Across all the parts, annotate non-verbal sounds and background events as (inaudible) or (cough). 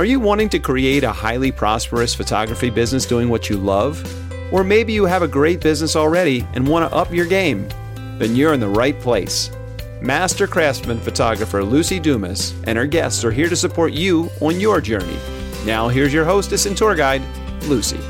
Are you wanting to create a highly prosperous photography business doing what you love? Or maybe you have a great business already and want to up your game? Then you're in the right place. Master craftsman photographer Lucy Dumas and her guests are here to support you on your journey. Now, here's your hostess and tour guide, Lucy.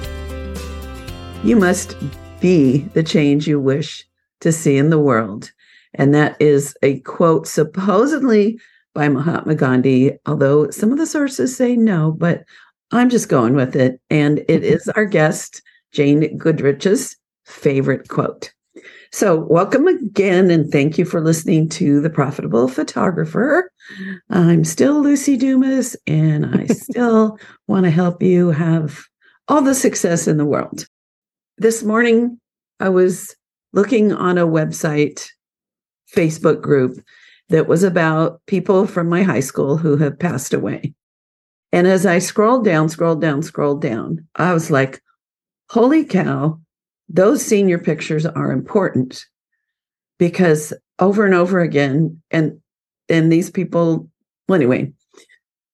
You must be the change you wish to see in the world. And that is a quote supposedly by Mahatma Gandhi, although some of the sources say no, but I'm just going with it. And it is our guest, Jane Goodrich's favorite quote. So, welcome again, and thank you for listening to The Profitable Photographer. I'm still Lucy Dumas, and I (laughs) still want to help you have all the success in the world. This morning, I was looking on a website, Facebook group that was about people from my high school who have passed away. And as I scrolled down, scrolled down, scrolled down, I was like, holy cow, those senior pictures are important because over and over again, and and these people, well, anyway,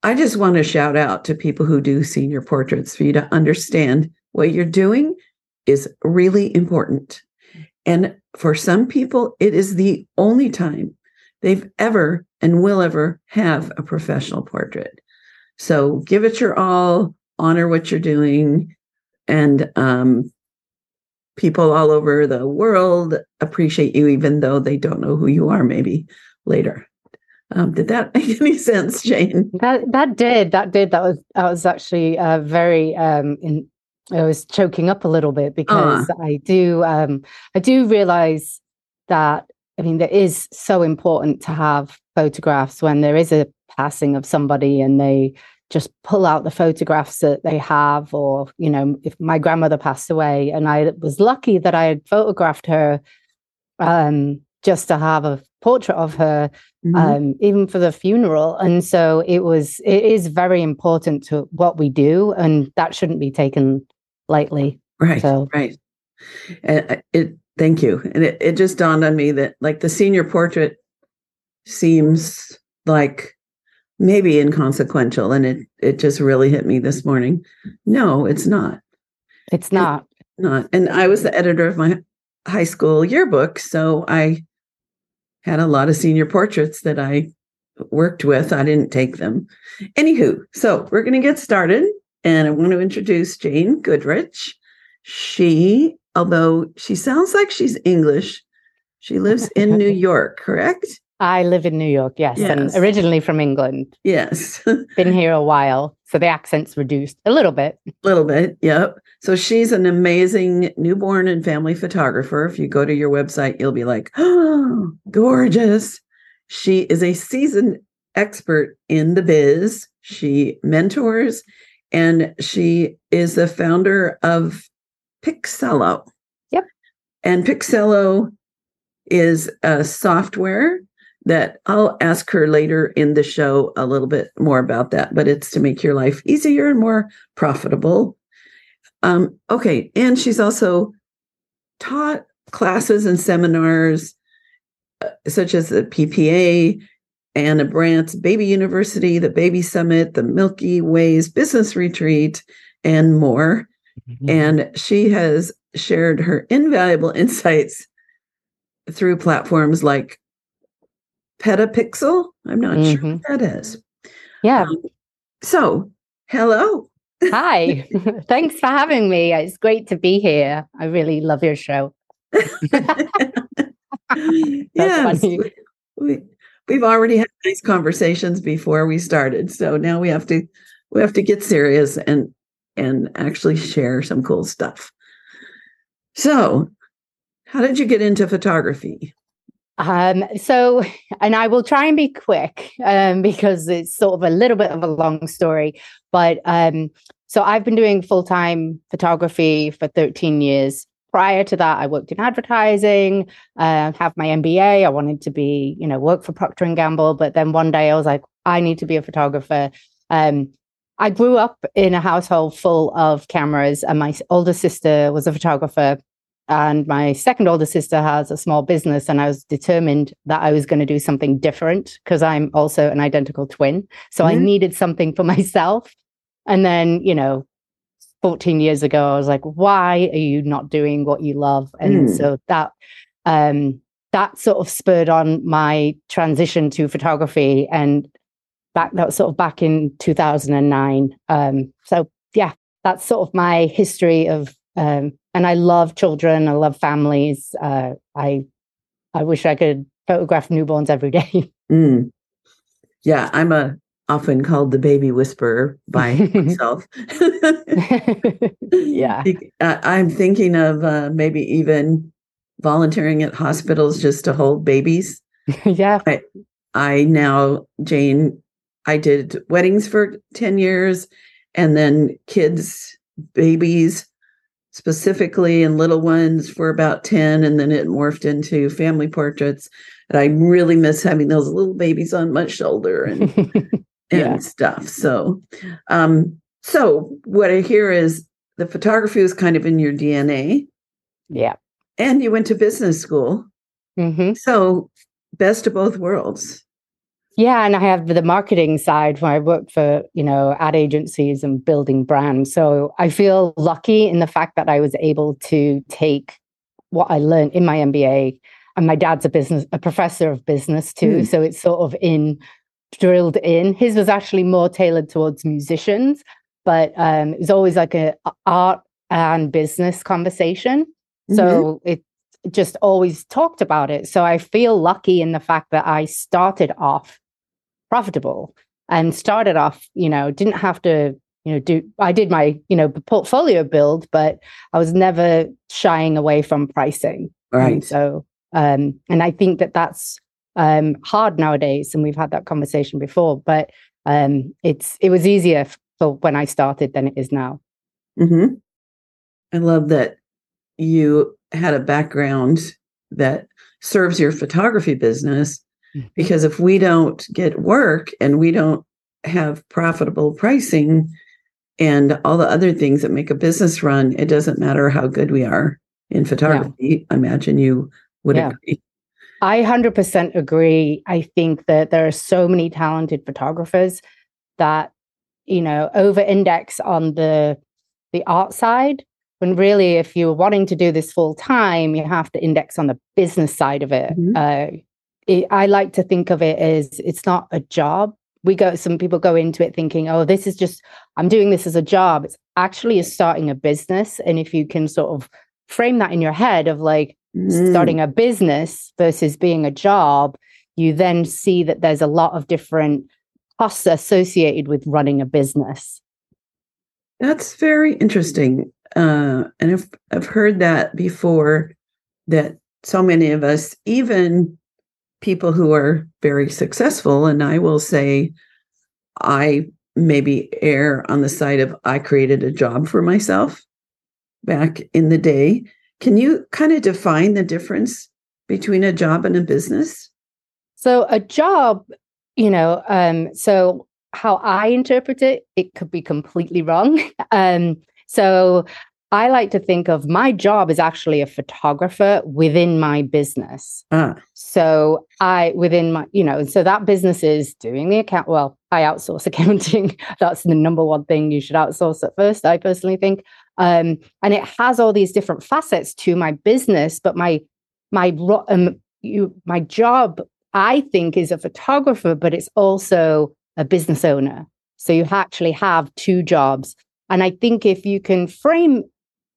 I just want to shout out to people who do senior portraits for you to understand what you're doing is really important. And for some people, it is the only time they've ever and will ever have a professional portrait. So give it your all, honor what you're doing, and um, people all over the world appreciate you, even though they don't know who you are. Maybe later. Um, did that (laughs) make any sense, Jane? That that did. That did. That was that was actually uh, very. Um, in, I was choking up a little bit because uh. I do. Um, I do realize that I mean, there is so important to have photographs when there is a passing of somebody and they just pull out the photographs that they have, or, you know, if my grandmother passed away and I was lucky that I had photographed her um, just to have a portrait of her, mm-hmm. um, even for the funeral. And so it was, it is very important to what we do, and that shouldn't be taken lightly. Right. So, right. And it Thank you. And it, it just dawned on me that like the senior portrait seems like maybe inconsequential and it it just really hit me this morning. No, it's not. It's not. It's not. And I was the editor of my high school yearbook, so I had a lot of senior portraits that I worked with. I didn't take them. Anywho, so we're going to get started and I want to introduce Jane Goodrich. She although she sounds like she's English. She lives in New (laughs) York, correct? I live in New York, yes, yes. and originally from England. Yes. (laughs) Been here a while, so the accent's reduced a little bit. A little bit, yep. So she's an amazing newborn and family photographer. If you go to your website, you'll be like, oh, (gasps) gorgeous. She is a seasoned expert in the biz. She mentors and she is the founder of Picsello. Yep. And Picsello is a software that I'll ask her later in the show a little bit more about that, but it's to make your life easier and more profitable. Um, okay. And she's also taught classes and seminars uh, such as the PPA, Ana Brandt's Baby University, the Baby Summit, the Milky Ways Business Retreat, and more. Mm-hmm. And she has shared her invaluable (laughs) insights through platforms like Petapixel. I'm not mm-hmm. sure what that is. Yeah. Um, so, hello. Hi. (laughs) (laughs) Thanks for having me. It's great to be here. I really love your show. yes. We, we've already had nice conversations before we started. So now we have to we have to get serious and and actually share some cool stuff. So, how did you get into photography? Um, so, and I will try and be quick um, because it's sort of a little bit of a long story. But um, so I've been doing full time photography for 13 years. Prior to that, I worked in advertising, uh, have my MBA. I wanted to be, you know, work for Procter and Gamble. But then one day I was like, I need to be a photographer. Um, I grew up in a household full of cameras, and my older sister was a photographer, and my second older sister has a small business. And I was determined that I was going to do something different because I'm also an identical twin. So mm-hmm. I needed something for (laughs) myself. And then, you know, 14 years ago, I was like, why are you not doing what you love? And mm. so that, um, that sort of spurred on my transition to photography and back that was sort of back in 2009 um, so yeah that's sort of my history of um, and i love children i love families uh, i i wish i could photograph newborns every day (laughs) mm. yeah i'm a often called the baby whisperer by (laughs) myself (laughs) yeah i'm thinking of uh, maybe even volunteering at hospitals just to hold babies. yeah. I, I now, Jane, I did weddings for 10 years and then kids, babies specifically, and little ones for about 10. And then it morphed into family portraits. And I really miss having those little babies on my shoulder and, (laughs) yeah. and stuff. So, um, so what I hear is the photography was kind of in your DNA. Yeah and you went to business school. Mm-hmm. So, best of both worlds. Yeah, and I have the marketing side where I work for, you know, ad agencies and building brands. So I feel lucky in the fact that I was able to take what I learned in my MBA. And my dad's a business, a professor of business too. Mm. So it's sort of in drilled in. His was actually more tailored towards musicians, but um, it was always like a art and business conversation. So mm-hmm. it just always talked about it. So I feel lucky in the fact that I started off profitable and started off, you know, didn't have to, you know, do I did my, you know, portfolio build, but I was never shying away from pricing. Right. And so um and I think that that's um hard nowadays and we've had that conversation before, but um it's it was easier for when I started than it is now. Mm-hmm. I love that you had a background that serves your photography business. Because if we don't get work and we don't have profitable pricing and all the other things that make a business run it doesn't matter how good we are in photography yeah. i imagine you would yeah. agree i 100% agree i think that there are so many talented photographers that you know over index on the the art side when really if you're wanting to do this full time you have to index on the business side of it, mm-hmm. uh, it, i like to think of it as it's not a job. We go some people go into it thinking oh this is just i'm doing this as a job. It's actually is starting a business. And if you can sort of frame that in your head of like mm. starting a business versus being a job you then see that there's a lot of different costs associated with running a business. That's very interesting. Uh, and I've, I've heard that before that so many of us, even people who are very successful, and I will say, I maybe err on the side of I created a job for myself back in the day. Can you kind of define the difference between a job and a business? So, a job, you know, um, so how I interpret it, it could be completely wrong. (laughs) Um, so I like to think of my job as actually a photographer within my business. Ah. So I within my, you know, so that business is doing the account. Well, I outsource (laughs) accounting. That's the number one thing you should outsource at first. I personally think, um, and it has all these different facets to my business. But my my um, you my job, I think, is a photographer, but it's also a business owner. So you actually have two jobs and I think if you can frame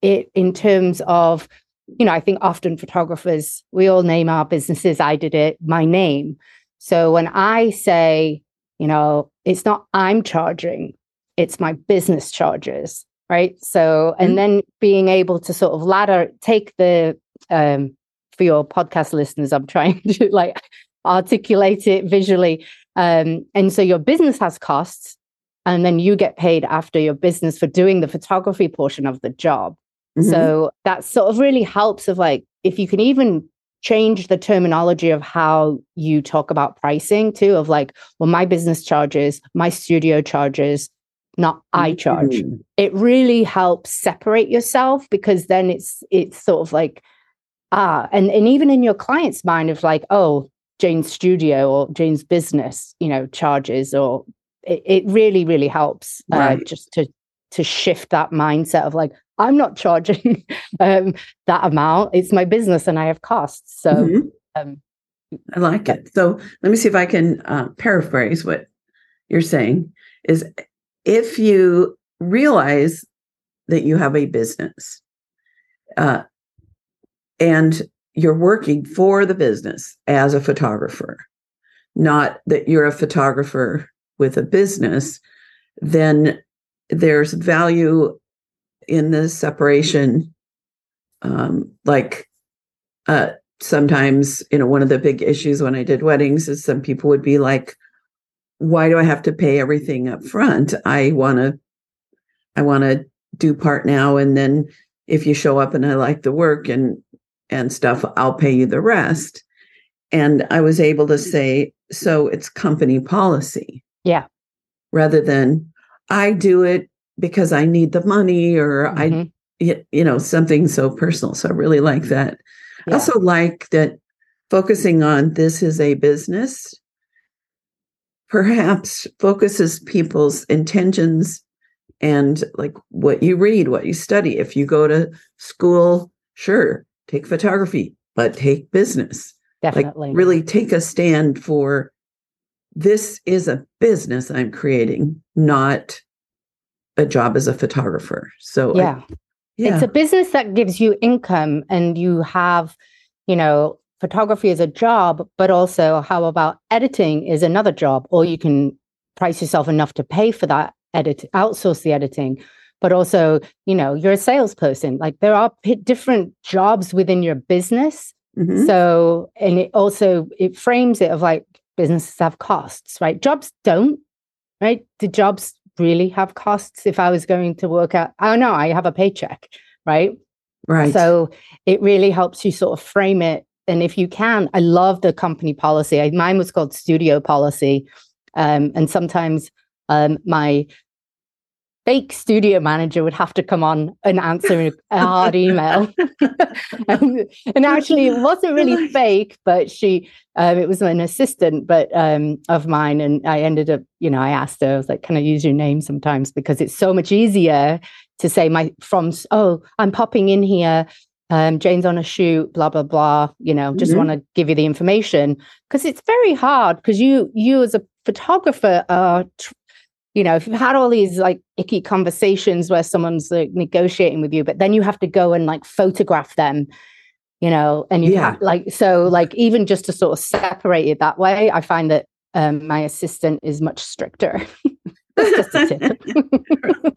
it in terms of, you know, I think often photographers, we all name our businesses. I did it, my name. So when I say, you know, it's not I'm charging, it's my business charges, right? So, and mm-hmm. then being able to sort of ladder, take the, um, for your podcast listeners, I'm trying (laughs) to like articulate it visually. Um, and so your business has costs, and then you get paid after your business for doing the photography portion of the job. Mm-hmm. So that sort of really helps of like if you can even change the terminology of how you talk about pricing too of like well my business charges my studio charges not i charge mm-hmm. it really helps separate yourself because then it's it's sort of like ah and and even in your client's mind of like oh jane's studio or jane's business you know charges or it, it really really helps uh, Right. just to to shift that mindset of like i'm not charging (laughs) um that amount it's my business and i have costs so Mhm. um I like it. So let me see if I can uh, paraphrase what you're saying. Is if you realize that you have a business, uh, and you're working for the business as a photographer, not that you're a photographer with a business, then there's value in the separation. Um, like uh, sometimes, you know, one of the big issues when I did weddings is some people would be like, why do I have to pay everything up front? I want to, I want to do part now. And then if you show up and I like the work and, and stuff, I'll pay you the rest. And I was able to say, so it's company policy. Yeah. Rather than I do it because I need the money or I mhm, y- you know something so personal. So i really like that. I also like that focusing on this is a business. Perhaps focuses people's intentions and like what you read what you study. If you go to school sure take photography but take business. Definitely. like really take a stand for this is a business i'm creating not a job as a photographer. So I- yeah. Yeah it's a business that gives you income and you have you know photography is a job but also how about editing is another job or you can price yourself enough to pay for that edit outsource the editing. But also you know you're a salesperson like there are p- different jobs within your business. Mhm. so and it also it frames it of like businesses have costs right? Jobs don't right? The jobs really have costs if i was going to work out oh no i have a paycheck right? Right. So it really helps you sort of frame it. And if you can i love the company policy. I, mine was called studio policy. Um, and sometimes um, my fake studio manager would have to come on and answer a hard email. And, (laughs) and actually it wasn't really fake but she um, it was an assistant but um, of mine and i ended up you know i asked her i was like can i use your name sometimes? Because it's so much easier to say my from oh i'm popping in here um, jane's on a shoot blah blah blah you know just Mhm. want to give you the information. Because it's very hard because you you as a photographer are you know if you've had all these like icky conversations where someone's like negotiating with you but then you have to go and like photograph them you know and you Yeah. have like so like even just to sort of separate it that way i find that um, my assistant is much stricter (laughs) That's just a tip (laughs)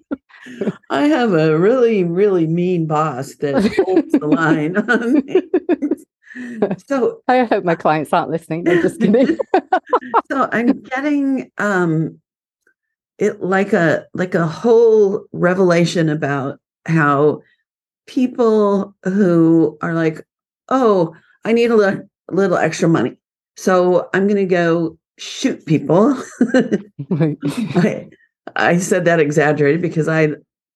I have a really, really mean boss that holds the line on me. (laughs) So, i hope my clients aren't listening i'm just kidding so I'm getting um it like a like a whole revelation about how people who are like, oh, I need a li- little extra money, so I'm going to go shoot people. (laughs) I I said that exaggerated because I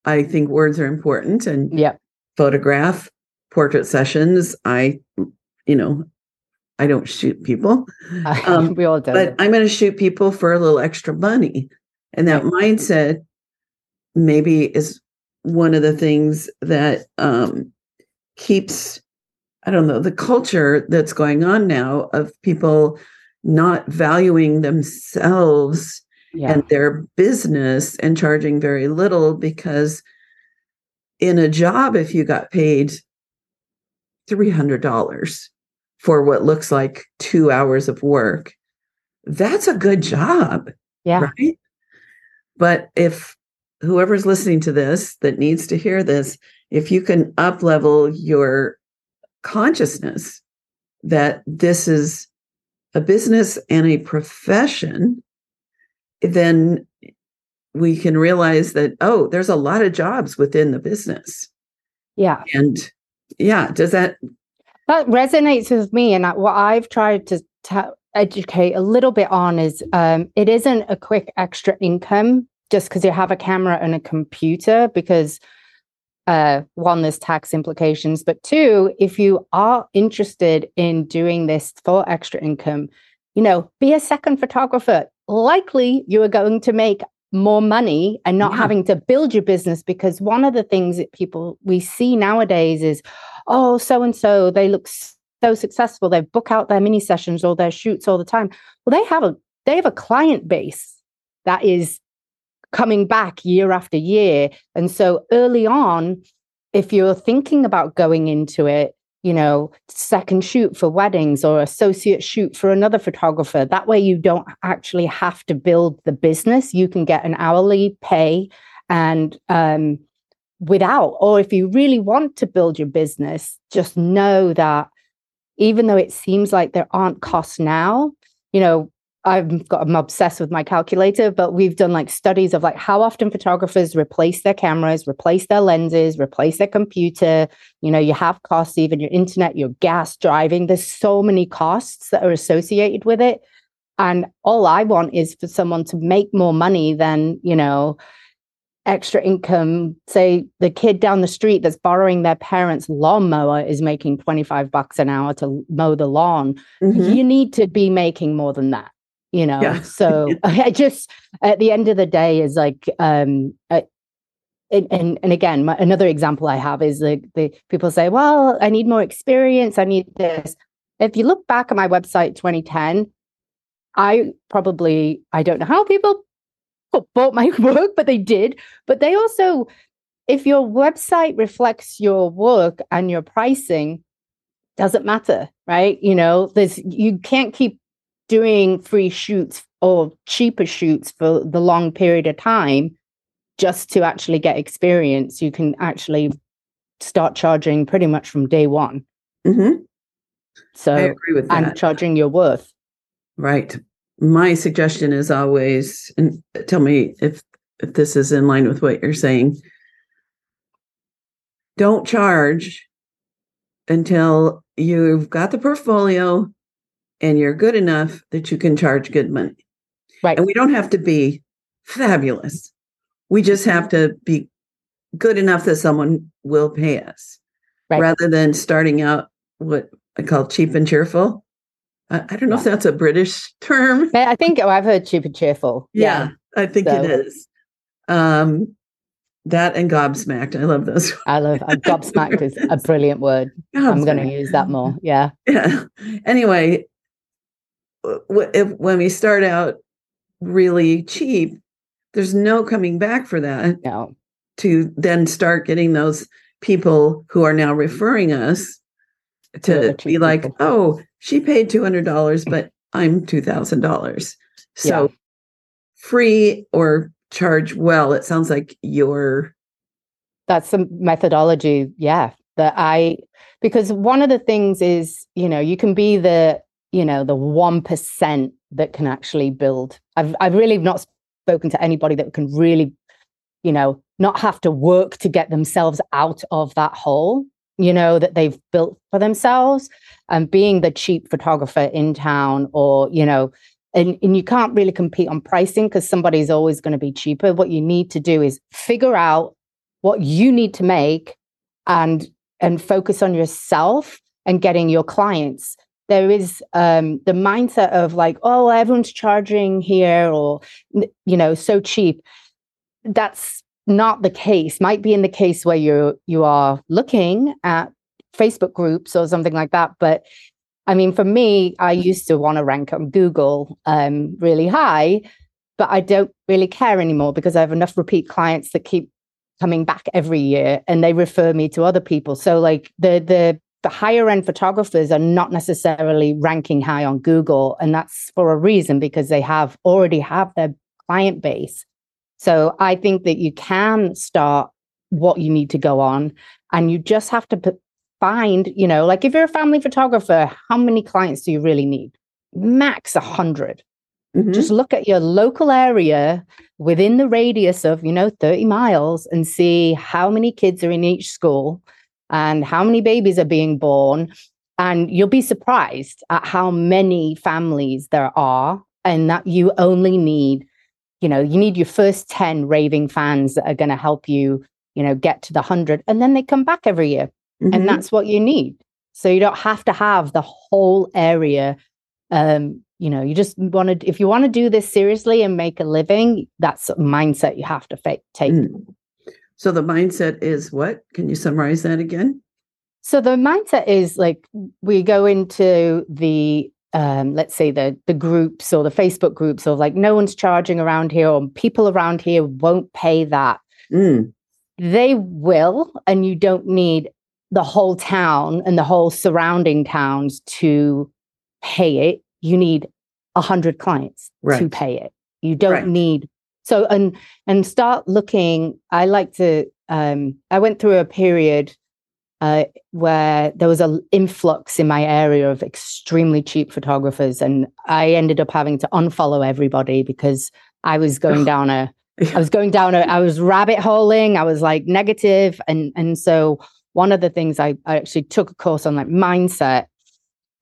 I think words are important and yeah photograph portrait sessions. I you know I don't shoot people, (laughs) Um, we all do but I'm going to shoot people for a little extra money, and that mindset maybe is one of the things that um, keeps I don't know the culture that's going on now of people not valuing themselves yeah. and their business and charging very little because in a job if you got paid $300 for what looks like 2 hours of work that's a good job yeah. right but if whoever's listening to this that needs to hear this if you can up level your consciousness that this is a business and a profession then we can realize that oh there's a lot of jobs within the business. Yeah. And yeah does that that resonates with me and I- what i've tried to ta- educate a little bit on is um, it isn't a quick extra income just because you have a camera and a computer because uh, one there's tax implications but two if you are interested in doing this for extra income you know be a second photographer likely you are going to make more money and not yeah. having to build your business because one of the things that people we see nowadays is oh so and so they look so successful they book out their mini sessions or their shoots all the time well they have a they have a client base that is coming back year after year and so early on if you're thinking about going into it you know, second shoot for weddings or associate shoot for another photographer. That way you don't actually have to build the business. You can get an hourly pay and um, without, or if you really want to build your business, just know that even though it seems like there aren't costs now, you know, I've got I'm obsessed with my calculator, but we've done like studies of like how often photographers replace their cameras, replace their lenses, replace their computer. You know, you have costs, even your internet, your gas, driving. There's so many costs that are associated with it. And all I want is for someone to make more money than, you know, extra income. Say the kid down the street that's borrowing their parents' lawnmower is making 25 bucks an hour to mow the lawn. Mm-hmm. You need to be making more than that you know yeah. so (laughs) (laughs) i just at the end of the day is like um and, and, and again my, another example i have is like the people say well i need more experience i need this if you look back at my website 2010 i probably i don't know how people bought my (laughs) work but they did. But they also if your website reflects your work and your pricing doesn't matter right? You know there's you can't keep doing free shoots or cheaper shoots for the long period of time just to actually get experience. You can actually start charging pretty much from day one. Mm-hmm. so i agree with that. and charging your worth. Right my suggestion is always and tell me if if this is in line with what you're saying don't charge until you've got the portfolio and you're good enough that you can charge good money. Right. And we don't have to be fabulous. We just have to be good enough that someone will pay us right. rather than starting out what I call cheap and cheerful. I, I don't know yeah. if that's a British term. I think oh, I've heard cheap and cheerful. Yeah, yeah I think so. it is. Um, that and gobsmacked. I love those. I love uh, gobsmacked is a brilliant word. Gobsmacked. I'm going to use that more. Yeah. Yeah. Anyway, if, when we start out really cheap, there's no coming back for that. No. To then start getting those people who are now referring us to be like, people. oh, she paid two hundred dollars, but I'm two thousand dollars. So yeah. free or charge well. It sounds like you're. That's the methodology. Yeah, that I because one of the things is you know you can be the you know the 1% that can actually build i've i've really not spoken to anybody that can really you know not have to work to get themselves out of that hole you know that they've built for themselves and being the cheap photographer in town or you know and, and you can't really compete on pricing because somebody's always going to be cheaper what you need to do is figure out what you need to make and and focus on yourself and getting your clients there is um, the mindset of like, oh, everyone's charging here or, you know, so cheap. That's not the case. Might be in the case where you you are looking at Facebook groups or something like that. But I mean, for me, I used to want to rank on Google um, really high, but I don't really care anymore because I have enough repeat clients that keep coming back every year and they refer me to other people. So like the the the higher end photographers are not necessarily ranking high on Google. And that's for a reason because they have already have their client base. So I think that you can start what you need to go on and you just have to find, you know, like if you're a family photographer, how many clients do you really need? Max a 100. Mm-hmm. Just look at your local area within the radius of, you know, 30 miles and see how many kids are in each school and how many babies are being born. And you'll be surprised at how many families there are, and that you only need, you know, you need your first 10 raving fans that are going to help you, you know, get to the 100. And then they come back every year. Mm-hmm. And that's what you need. So you don't have to have the whole area um, you know, you just want to, if you want to do this seriously and make a living, that's a mindset you have to fa- take. Mm. So the mindset is what? Can you summarize that again? So the mindset is like we go into the um, let's say the the groups or the Facebook groups or like no one's charging around here or people around here won't pay that. Mm. They will, and you don't need the whole town and the whole surrounding towns to pay it. You need a hundred clients right. to pay it. You don't right. need so and and start looking. I like to. Um, I went through a period uh, where there was an influx in my area of extremely cheap photographers, and I ended up having to unfollow everybody because I was going down a. (laughs) I was going down a. I was rabbit holing. I was like negative, and and so one of the things I, I actually took a course on like mindset,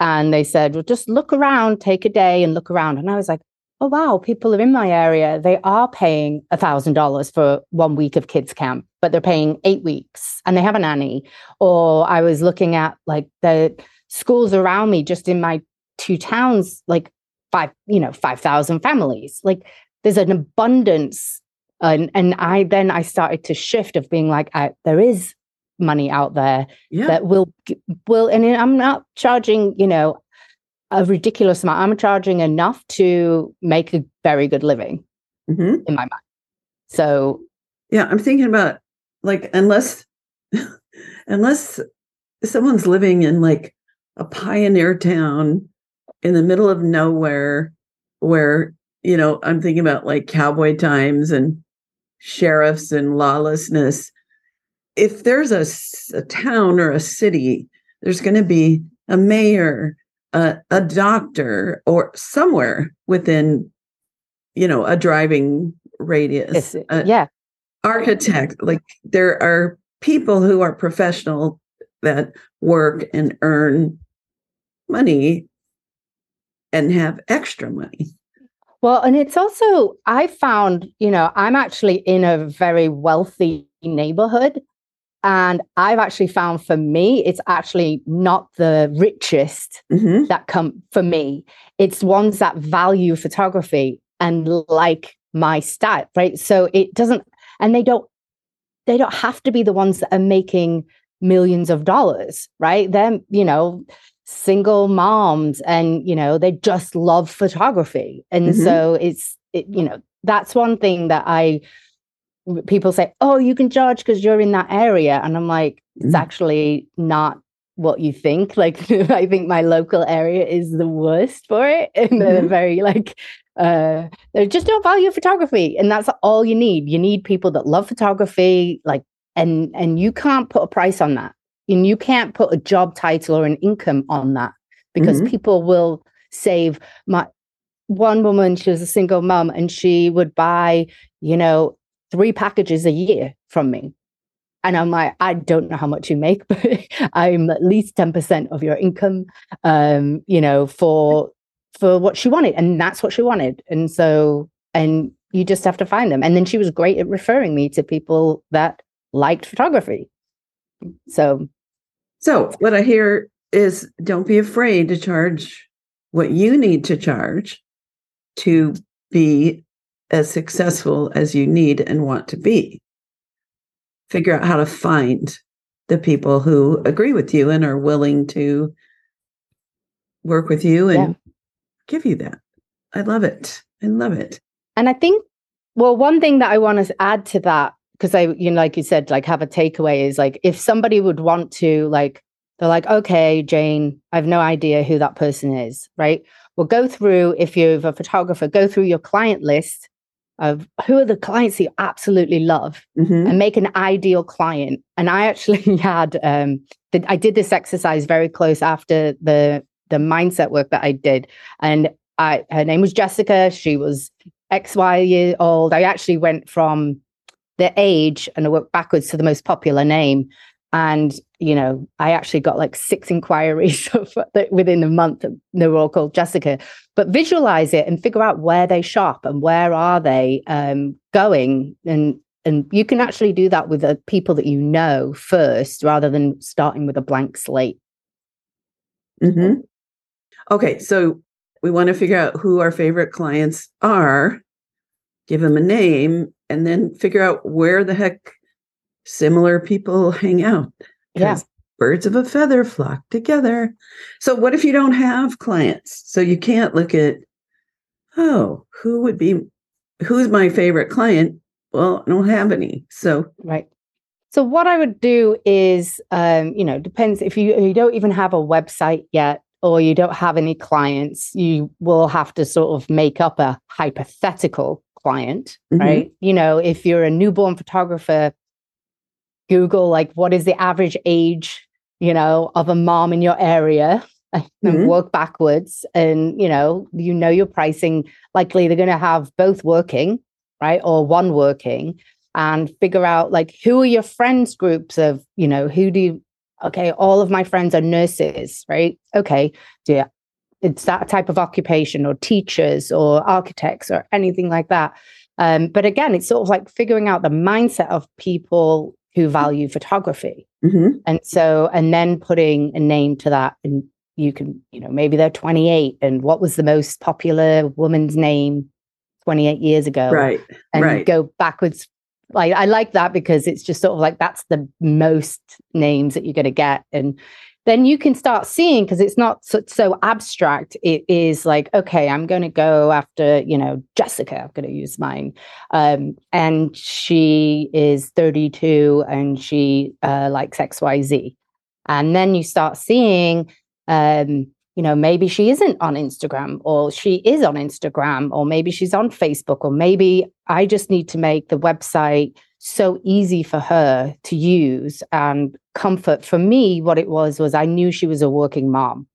and they said, well, just look around, take a day and look around, and I was like, oh wow, people are in my area. They are paying a thousand dollars for one week of kids camp, but they're paying eight weeks and they have a nanny. Or I was looking at like the schools around me, just in my two towns, like five, you know, five thousand families. Like there's an abundance, and and I then I started to shift of being like, I, there is money out there yeah. that will will, and I'm not charging, you know, a ridiculous amount. I'm charging enough to make a very good living mm-hmm. in my mind. So, yeah, I'm thinking about like unless (laughs) unless someone's living in like a pioneer town in the middle of nowhere where you know i'm thinking about like cowboy times and sheriffs and lawlessness if there's a, a town or a city there's going to be a mayor a, a doctor or somewhere within you know a driving radius a, yeah. architect like there are people who are professional that work and earn money and have extra money. Well and it's also i found you know i'm actually in a very wealthy neighborhood and I've actually found for me, it's actually not the richest mm-hmm. that come for me. It's ones that value photography and like my style, right? So it doesn't, and they don't, they don't have to be the ones that are making millions of dollars, right? They're, you know, single moms and, you know, they just love photography. And mm-hmm. so it's, it, you know, that's one thing that I people say, "Oh, you can charge because you're in that area," and I'm like, "It's mm. actually not what you think." (laughs) Like, I think my local area is the worst for it, (laughs) and mm-hmm. they're very like, uh, they just don't value photography, and that's all you need. You need people that love photography, like, and and you can't put a price on that, and you can't put a job title or an income on that because mm-hmm. people will save my one woman she was a single mom and she would buy you know three packages a year from me. And I'm like, I don't know how much you make, (laughs) but I'm at least 10% of your income, um, you know, for for what she wanted. And that's what she wanted. And so, and you just have to find them. And then she was great at referring me to people that liked photography. So so what I hear is don't be afraid to charge what you need to charge to be as successful as you need and want to be. Figure out how to find the people who agree with you and are willing to work with you and yeah. give you that. I love it. I love it. And I think, well, one thing that I want to add to that, because I, you know, like you said, like have a takeaway is like if somebody would want to, like, they're like, okay, Jane, I have no idea who that person is, right? Well, go through, if you're a photographer, go through your client list of who are the clients you absolutely love mm-hmm. and make an ideal client. And I actually (laughs) had um the, I did this exercise very close after the the mindset work that I did. And I her name was Jessica. She was XY year old. I actually went from the age and I worked backwards to the most popular name. And, you know, I actually got like six inquiries (laughs) within a month. They were all called Jessica. But visualize it and figure out where they shop and where are they um, going. And and you can actually do that with the people that you know first rather than starting with a blank slate. Mm-hmm. Okay. So we want to figure out who our favorite clients are, give them a name, and then figure out where the heck similar people (laughs) hang out. Yeah. Birds of a feather flock together. So, what if you don't have clients? So, you can't look at, oh, who would be, who's my favorite client? Well, I don't have any. So, right. So what I would do is, um, you know, depends if you you don't even have a website yet or you don't have any clients, you will have to sort of make up a hypothetical client, mm-hmm. right? You know, if you're a newborn photographer, Google like what is the average age, you know, of a mom in your area (laughs) and mm-hmm. work backwards and you know, you know your pricing likely they're going to have both working, right? Or one working and figure out like who are your friends groups of you know who do you okay all of my friends are nurses right okay yeah it's that type of occupation or teachers or architects or anything like that um, but again it's sort of like figuring out the mindset of people who value photography mm-hmm. and so and then putting a name to that and you can you know maybe they're 28 and what was the most popular woman's name 28 years ago right and right. go backwards like I like that because it's just sort of like that's the most names that you're going to get and then you can start seeing because it's not so, so, abstract. It is like okay i'm going to go after you know jessica i'm going to use mine. Um, and she is 32 and she uh, likes xyz and then you start seeing um, you know, maybe she isn't on Instagram or she is on Instagram or maybe she's on Facebook or maybe I just need to make the website so easy for her to use and comfort. For me, what it was was I knew she was a working mom.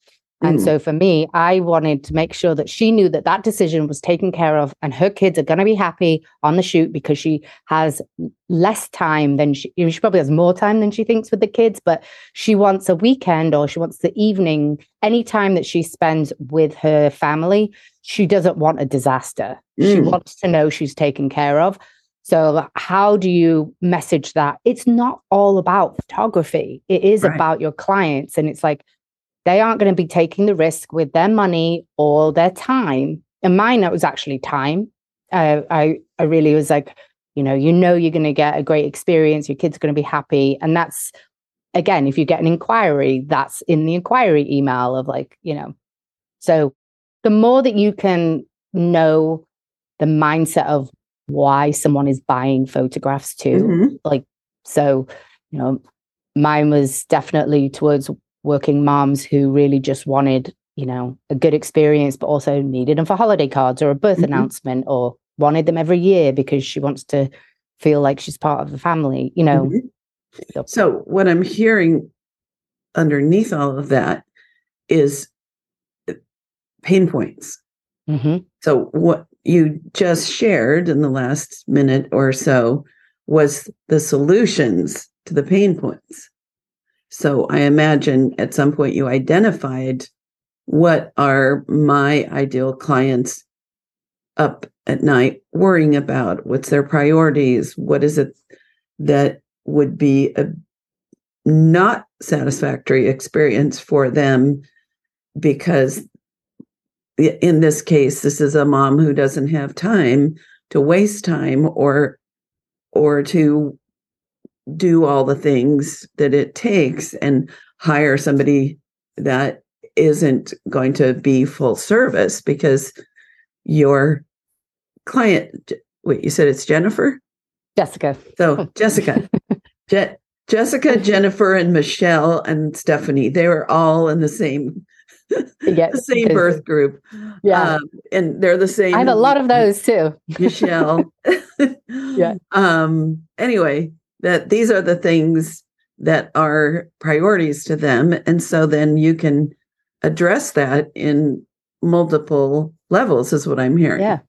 And mm. so for me, I wanted to make sure that she knew that that decision was taken care of and her kids are going to be happy on the shoot because she has less time than she, you know, she probably has more time than she thinks with the kids, but she wants a weekend or she wants the evening, any time that she spends with her family. She doesn't want a disaster. Mm. She wants to know she's taken care of. So, how do you message that? It's not all about photography, it is right. about your clients. And it's like, they aren't going to be taking the risk with their money or their time. And mine, it was actually time. Uh, I I really was like, you know, you know, you're going to get a great experience. Your kid's going to be happy, and that's again, if you get an inquiry, that's in the inquiry email of like, you know, so the more that you can know the mindset of why someone is buying photographs too, mm-hmm. like, so, you know, mine was definitely towards working moms who really just wanted, you know, a good experience, but also needed them for holiday cards or a birth mm-hmm. announcement or wanted them every year because she wants to feel like she's part of the family, you know. Mm-hmm. So, what I'm hearing underneath all of that is uh, pain points. Mm-hmm. So, what you just shared in the last minute or so was the solutions to the pain points. So I imagine at some point you identified what are my ideal clients up at night worrying about? What's their priorities? What is it that would be a not satisfactory experience for them because in this case this is a mom who doesn't have time to waste time or or to do all the things that it takes and hire somebody that isn't going to be full service because your client wait you said it's jennifer? Jessica. So jessica. (laughs) Je- jessica jennifer and michelle and stephanie they were all in the same yeah, (laughs) the same birth group. Yeah. Um, and they're the same i have a lot of those too. Michelle. (laughs) Yeah. Um anyway that these are the things that are priorities to them. And so then you can address that in multiple levels, is what I'm hearing. Yeah.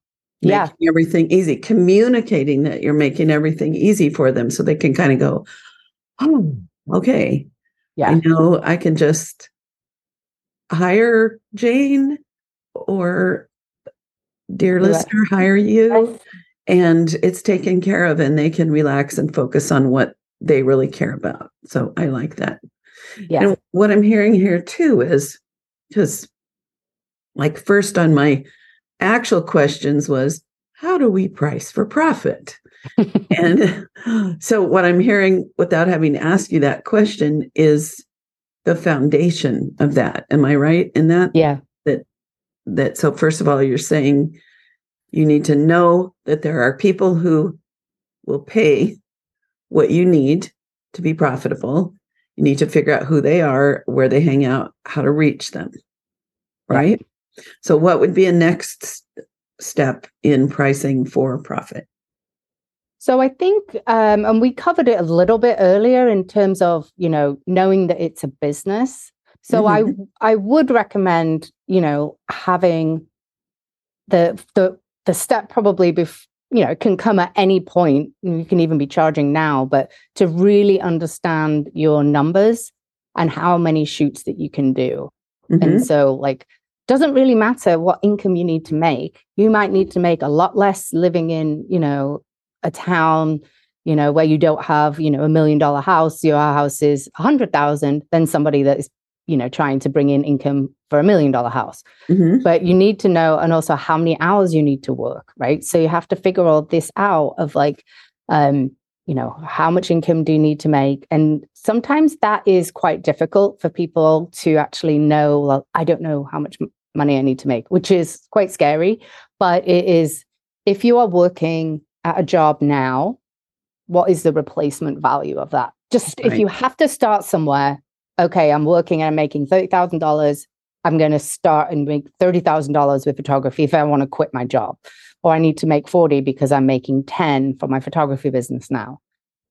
Making yeah. everything easy, communicating that you're making everything easy for them so they can kind of go, oh, okay. Yeah. I know I can just hire Jane or dear listener, hire you and it's taken care of and they can relax and focus on what they really care about so i like that yeah and what i'm hearing here too is because like first on my actual questions was how do we price for profit? (laughs) and so what I'm hearing without having asked you that question is the foundation of that. Am I right in that? Yeah. That that so first of all you're saying you need to know that there are people who will pay what you need to be profitable. You need to figure out who they are, where they hang out, how to reach them. Right? So what would be a next step in pricing for profit? So I think, um, and we covered it a little bit earlier in terms of you know knowing that it's a business. So mm-hmm. I I would recommend you know having the the the step probably before you know can come at any point. You can even be charging now, but to really understand your numbers and how many shoots that you can do. Mm-hmm. And so like doesn't really matter what income you need to make. You might need to make a lot less living in, you know, a town you know where you don't have you know a million dollar house your house is a hundred thousand than somebody that is you know trying to bring in income for a million dollar house mm-hmm. but you need to know and also how many hours you need to work right so you have to figure all this out of like um you know how much income do you need to make and sometimes that is quite difficult for people to actually know well i don't know how much money i need to make which is quite scary but it is if you are working at a job now, what is the replacement value of that? Just right. if you have to start somewhere, okay, I'm working and I'm making $30,000. I'm going to start and make $30,000 with photography if I want to quit my job. Or I need to make 40 because I'm making 10 for my photography business now.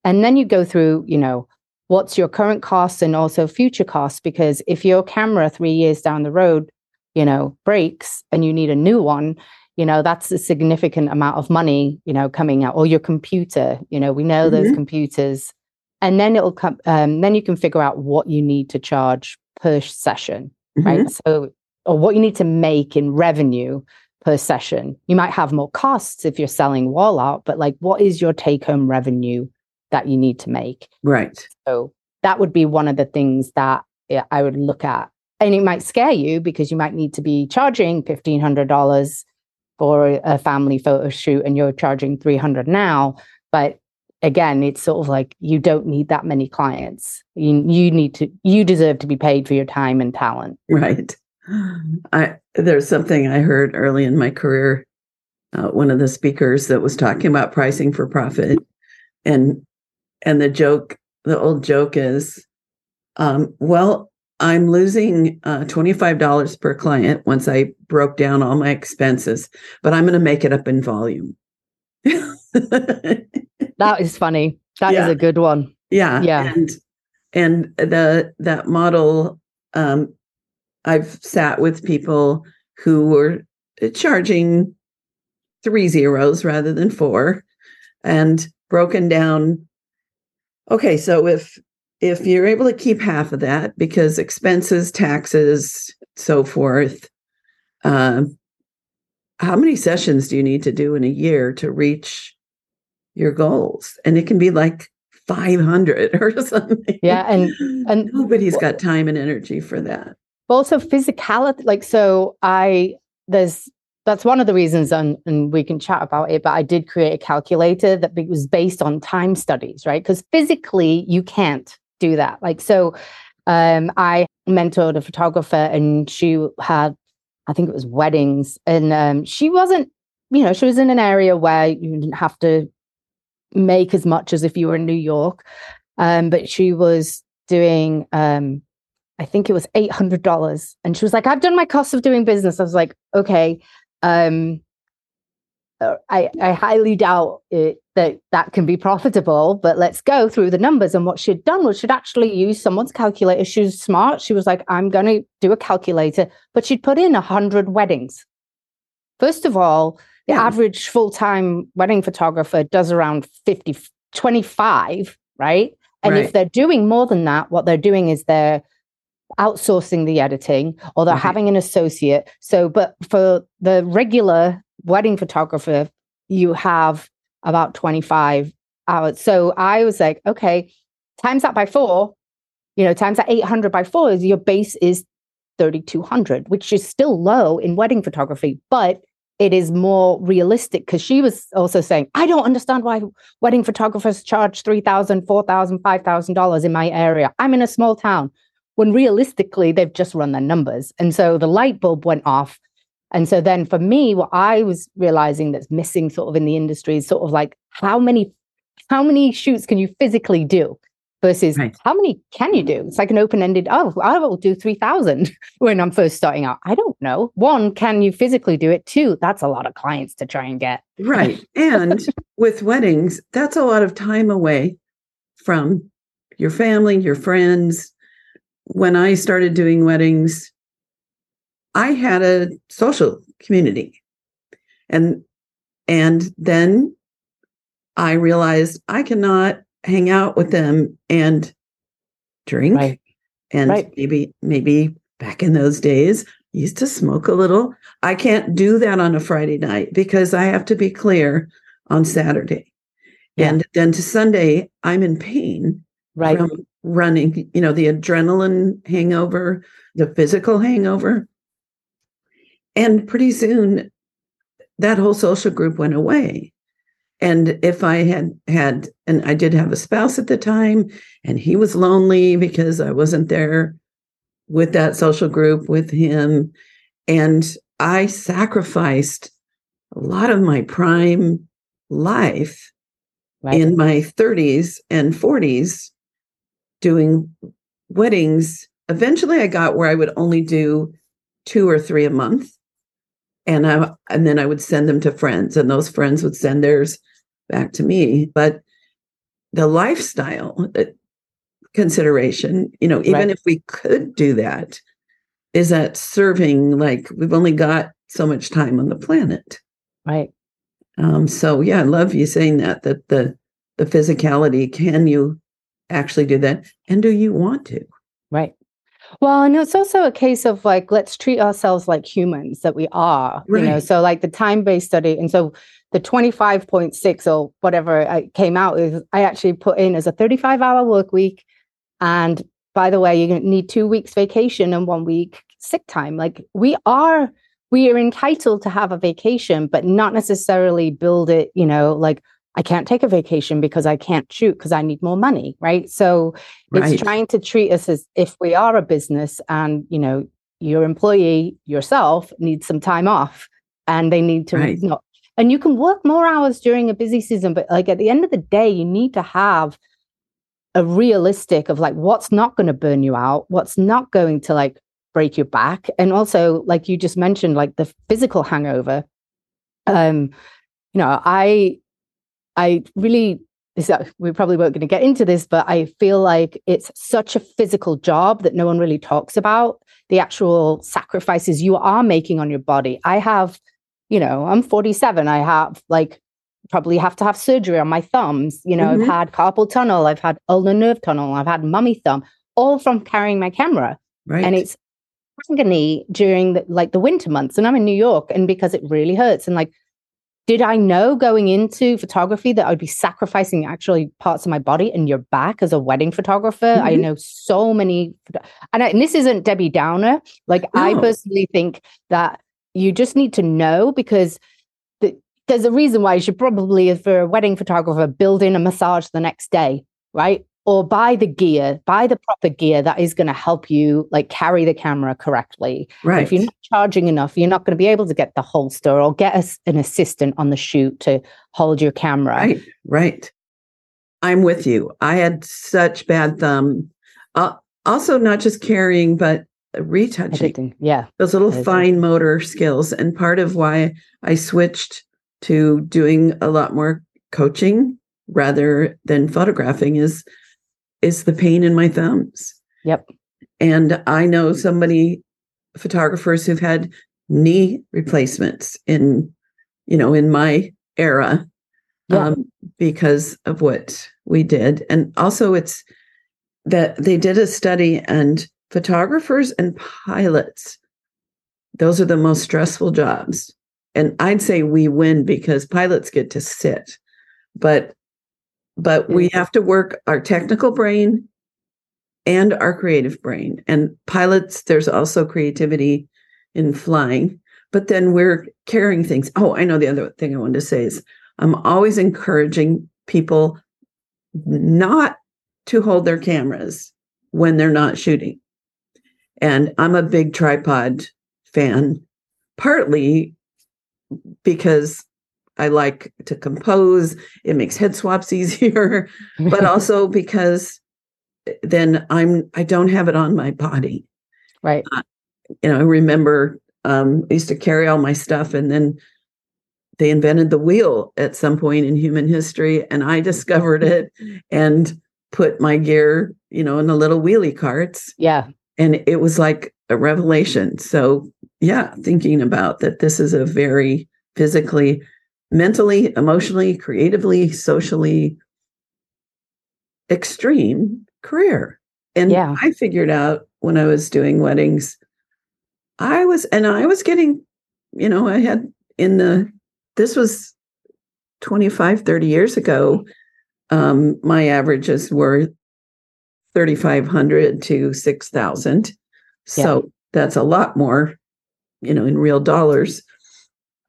And then you go through, you know, what's your current costs and also future costs? Because if your camera three years down the road, you know, breaks and you need a new one, you know that's a significant amount of money you know coming out or your computer you know we know mm-hmm. those computers and then it'll come um, then you can figure out what you need to charge per session mm-hmm. right so or what you need to make in revenue per session. You might have more costs if you're selling wall art but like what is your take home revenue that you need to make? Right. So that would be one of the things that i would look at. And it might scare you because you might need to be charging $1500 for a family photo shoot and you're charging 300 now but again it's sort of like you don't need that many clients. You, you need to you deserve to be paid for your time and talent. Right. I there's something i heard early in my career uh, one of the speakers that was talking about pricing for profit. And and the joke the old joke is um, well I'm losing uh, $25 per client once I broke down all my expenses, but I'm going to make it up in volume. (laughs) that is funny. That yeah. is a good one. Yeah. Yeah. And and the that model um I've sat with people who were charging three zeros rather than four and broken down okay so if if you're able to keep half of that because expenses taxes so forth uh, how many sessions do you need to do in a year to reach your goals and it can be like 500 (laughs) or something. Yeah and and nobody's got time and energy for that. Also physicality like so i there's that's one of the reasons and, and we can chat about it but i did create a calculator that was based on time studies right? Because physically you can't do that. Like, so um, I mentored a photographer and she had, I think it was weddings, and um, she wasn't, you know, she was in an area where you didn't have to make as much as if you were in New York. Um, but she was doing, um, I think it was $800. And she was like, I've done my cost of doing business. I was like, okay. Um, uh, I, I highly doubt it, that that can be profitable, but let's go through the numbers. And what she'd done was she'd actually used someone's calculator. She was smart. She was like, I'm going to do a calculator, but she'd put in 100 weddings. First of all, yeah. average full time wedding photographer does around 50, 25, right? And right. if they're doing more than that, what they're doing is they're outsourcing the editing or they're having an associate. So, but for the regular wedding photographer, you have about 25 hours. So I was like, okay, times that by four, you know, times that 800 by four is your base is 3200 which is still low in wedding photography but it is more realistic because she was also saying i don't understand why wedding photographers charge $3000 $4000 $5000 in my area. I'm in a small town. When realistically they've just run their numbers. And so the light bulb went off. And so then for me what i was realizing that's missing sort of in the industry is sort of like how many how many shoots can you physically do versus right. how many can you do? It's like an open ended, oh, I will do 3,000 (laughs) when I'm first starting out. I don't know. One, can you physically do it? Two, that's a lot of clients to try and get. Right. And with weddings, that's a lot of time away from your family, your friends. When I started doing weddings, I had a social community. And and then I realized I cannot hang out with them and drink right. and right. maybe maybe back in those days used to smoke a little i can't do that on a friday night because i have to be clear on saturday yeah. and then to sunday i'm in pain right from running you know the adrenaline hangover the physical hangover and pretty soon that whole social group went away and if I had had, and I did have a spouse at the time, and he was lonely because I wasn't there with that social group with him. And I sacrificed a lot of my prime life right. in my 30s and 40s doing weddings. Eventually, I got where I would only do two or three a month. And I, and then I would send them to friends, and those friends would send theirs back to me. But the lifestyle uh, consideration, you know, even right. if we could do that, is that serving like we've only got so much time on the planet. Right. Um, so yeah, I love you saying that, that the the physicality, can you actually do that? And do you want to? Right. Well, and it's also a case of like, let's treat ourselves like humans that we are, right. you know. So, like the time based study, and so the 25.6 or whatever I came out is I actually put in as a 35 hour work week. And by the way, you need two weeks vacation and one week sick time. Like we are, we are entitled to have a vacation, but not necessarily build it, you know, like I can't take a vacation because I can't shoot because I need more money. Right. So right. it's trying to treat us as if we are a business and, you know, your employee yourself needs some time off and they need to right. not and you can work more hours during a busy season but like at the end of the day you need to have a realistic of like what's not going to burn you out what's not going to like break your back. And also like you just mentioned like the physical hangover. Um you know i i really this, we probably weren't going to get into this but i feel like it's such a physical job that no one really talks about the actual sacrifices you are making on your body. I have you know, I'm 47. I have like probably have to have surgery on my thumbs. You know, mm-hmm. I've had carpal tunnel, I've had ulnar nerve tunnel, I've had mummy thumb, all from carrying my camera. Right. And it's agony during the, like the winter months. And I'm in New York, and because it really hurts. And like, did I know going into photography that I'd be sacrificing actually parts of my body and your back as a wedding photographer? Mm-hmm. I know so many, and, I, and this isn't Debbie Downer. Like, no. I personally think that you just need to know because the, there's a reason why you should probably, for a wedding photographer, build in a massage the next day, right? Or buy the gear, buy the proper gear that is going to help you like carry the camera correctly. Right. If you're not charging enough, you're not going to be able to get the holster or get a, an assistant on the shoot to hold your camera. Right. Right. I'm with you. I had such bad thumb. Uh, also, not just carrying, but retouching. Editing. Yeah. Those little fine motor skills. And part of why I switched to doing a lot more coaching rather than photographing is is the pain in my thumbs. Yep. And I know so many photographers who've had knee replacements in, you know, in my era yeah. um, because of what we did. And also it's that they did a study and photographers and pilots, those are the most stressful jobs. And I'd say we win because pilots get to sit. But but we mm-hmm. have to work our technical brain and our creative brain. And pilots, there's also creativity in flying, but then we're carrying things. Oh, I know the other thing I wanted to say is I'm always encouraging people not to hold their cameras when they're not shooting. And I'm a big tripod fan, partly because I like to compose. It makes head swaps (laughs) easier, but (laughs) also because then I'm I don't have it on my body. Right. Uh, you know, I remember um, I used to carry all my stuff, and then they invented the wheel at some point in human history, and I discovered it (laughs) and put my gear, you know, in the little wheelie carts. Yeah. And it was like a revelation. So, yeah, thinking about that, this is a very physically, mentally, emotionally, creatively, socially extreme career. And yeah. I figured out when I was doing weddings, I was, and I was getting, you know, I had in the, this was 25, 30 years ago. Um, my averages were 3,500 to 6,000. So yeah. that's a lot more, you know, in real dollars.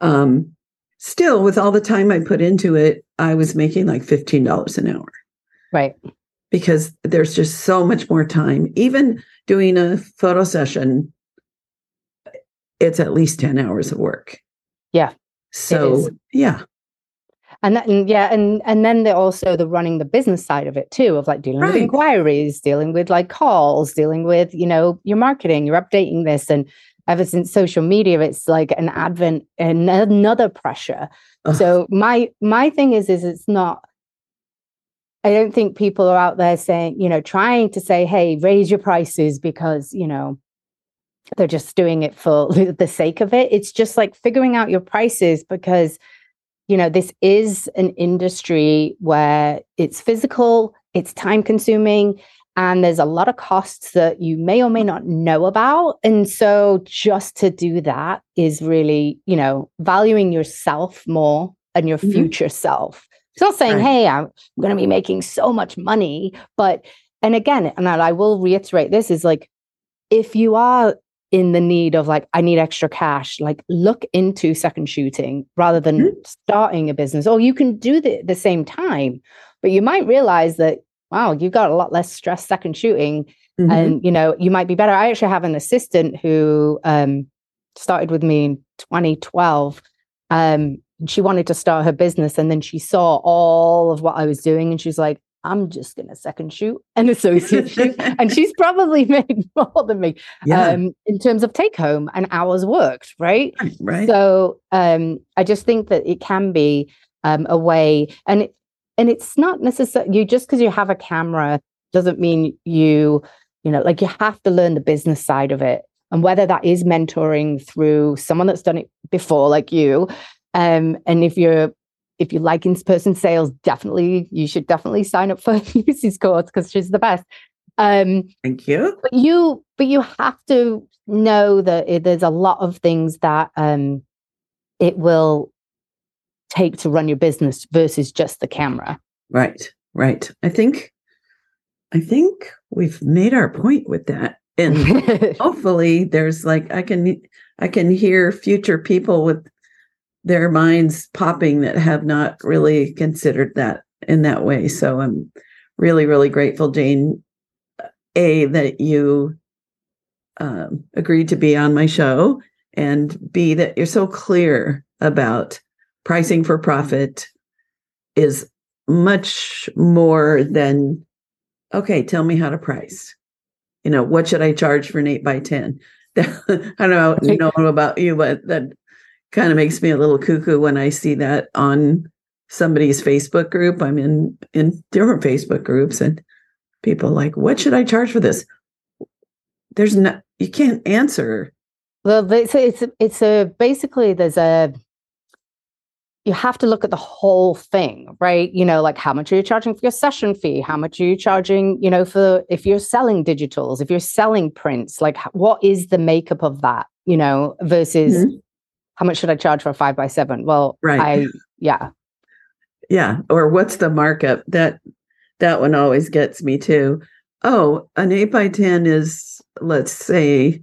Um, still, with all the time I put into it, I was making like $15 an hour. Right because there's just so much more time. Even doing a photo session, it's at least 10 hours of work. Yeah. So, yeah. And that, and yeah, and and then they're also the running the business side of it too, of like dealing right. with inquiries, dealing with like calls, dealing with you know your marketing, you're updating this, and ever since social media, it's like an advent and another pressure. Ugh. So my my thing is is it's not I don't think people are out there saying, you know, trying to say, hey, raise your prices because, you know, they're just doing it for (laughs) the sake of it. It's just like figuring out your prices because, you know, this is an industry where it's physical, it's time consuming, and there's a lot of costs that you may or may not know about. And so just to do that is really, you know, valuing yourself more and your mm-hmm. future self it's not saying, right. hey, I'm going to be making so much money. But, and again, and I will reiterate this is like, if you are in the need of like, I need extra cash, like look into second shooting rather than mm-hmm. starting a business. Or you can do the, the same time, but you might realize that, wow, you've got a lot less stress second shooting. Mm-hmm. And, you know, you might be better. I actually have an assistant who um, started with me in 2012. Um, she wanted to start her business and then she saw all of what I was doing and she's like, I'm just going to second shoot and associate (laughs) shoot. and she's probably (laughs) made more than me yeah. um, in terms of take home and hours worked, right? Right. So um, I just think that it can be um, a way, and it, and it's not necessarily you just because you have a camera doesn't mean you, you know, like you have to learn the business side of it. And whether that is mentoring through someone that's done it before, like you, um, and if you're if you like in-person sales, definitely you should definitely sign up for (laughs) Luci's course because she's the best. Um, Thank you. But you but you have to know that it, there's a lot of things that um, it will take to run your business versus just the camera. Right. Right. I think I think we've made our point with that. And (laughs) hopefully there's like I can I can hear future people with their minds popping that have not really considered that in that way. So I'm really, really grateful, Jane, A, that you um, agreed to be on my show, and B, that you're so clear about pricing for profit is much more than, okay, tell me how to price. You know, what should I charge for an eight by 10? (laughs) I don't know, know about you, but that kind of makes me a little cuckoo when I see that on somebody's Facebook group. I'm in in different Facebook groups and people like, what should I charge for this? There's no you can't answer. Well, it's a, it's a, it's a basically there's a you have to look at the whole thing, right? You know, like how much are you charging for your session fee? How much are you charging, you know, for if you're selling digitals, if you're selling prints, like what is the makeup of that, you know, versus mm-hmm how much should I charge for a five by seven? Well, right. I, (laughs) yeah. Yeah. Or what's the markup? That, that one always gets me too. oh, an eight by 10 is, let's say,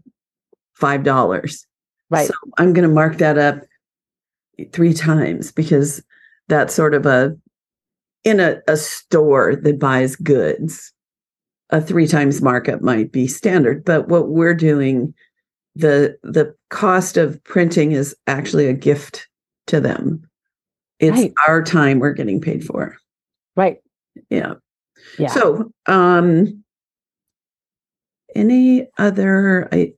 $5. Right. So I'm going to mark that up three times because that's sort of a, in a, a store that buys goods, a three times markup might be standard. But what we're doing, the the cost of printing is actually a gift to them. It's Right. our time we're getting paid for. Right. Yeah. Yeah. So, um, any other I,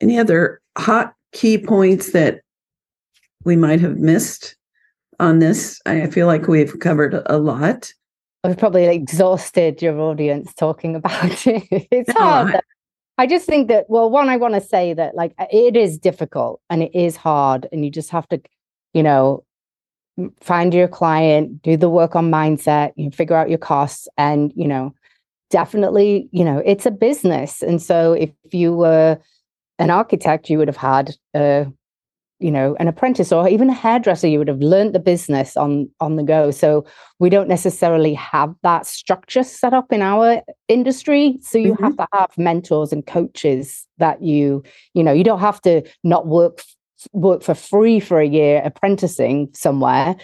any other hot key points that we might have missed on this? I feel like we've covered a lot. I've probably exhausted your audience talking about (laughs) it. it's No, hard. I- just think that, well, one, I want to say that like uh, it is difficult and it is hard, and you just have to, you know, find your client, do the work on mindset, you figure out your costs, and you know, definitely, you know, it's a business. And so if you were an architect, you would have had a you know an apprentice or even a hairdresser you would have learned the business on on the go so we don't necessarily have that structure set up in our industry so you have to have mentors and coaches that you you know you don't have to not work work for free for a year apprenticing somewhere